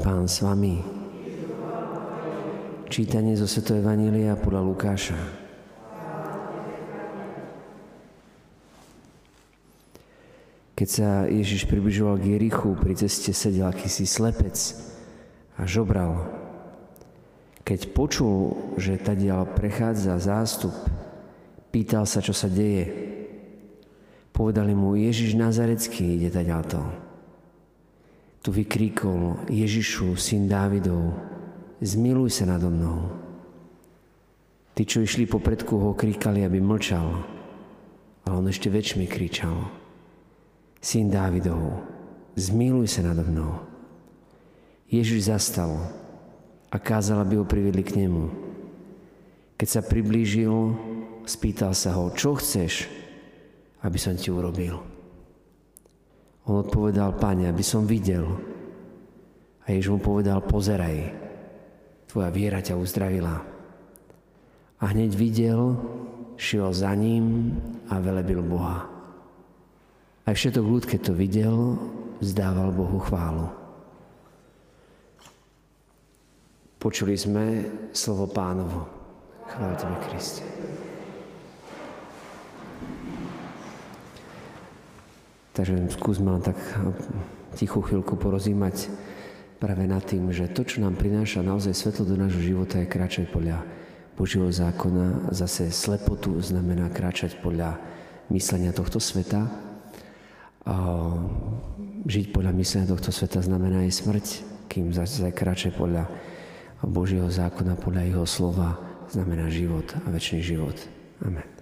Pán s vami. Čítanie zo Sveto Evanília podľa Lukáša. Keď sa Ježiš približoval k Jerichu, pri ceste sedel akýsi slepec a žobral. Keď počul, že tadiaľ prechádza zástup, pýtal sa, čo sa deje. Povedali mu, Ježiš Nazarecký ide tadiaľto. Tu vykríkol Ježišu, syn Dávidov, zmiluj sa nado mnou. Tí, čo išli po predku, ho kríkali, aby mlčal, ale on ešte väčšmi kričal. Syn Dávidov, zmiluj sa nado mnou. Ježiš zastal a kázal, aby ho privedli k nemu. Keď sa priblížil, spýtal sa ho, čo chceš, aby som ti urobil. On odpovedal, páne, aby som videl. A Ježiš mu povedal, pozeraj, tvoja viera ťa uzdravila. A hneď videl, šiel za ním a velebil Boha. Aj všetok ľud, keď to videl, zdával Bohu chválu. Počuli sme slovo pánovo. Chváľ Tebe, Kriste. Takže skúsme len tak tichú chvíľku porozímať práve nad tým, že to, čo nám prináša naozaj svetlo do nášho života, je kráčať podľa Božieho zákona. Zase slepotu znamená kráčať podľa myslenia tohto sveta. A žiť podľa myslenia tohto sveta znamená aj smrť, kým zase kráčať podľa Božieho zákona, podľa Jeho slova, znamená život a väčší život. Amen.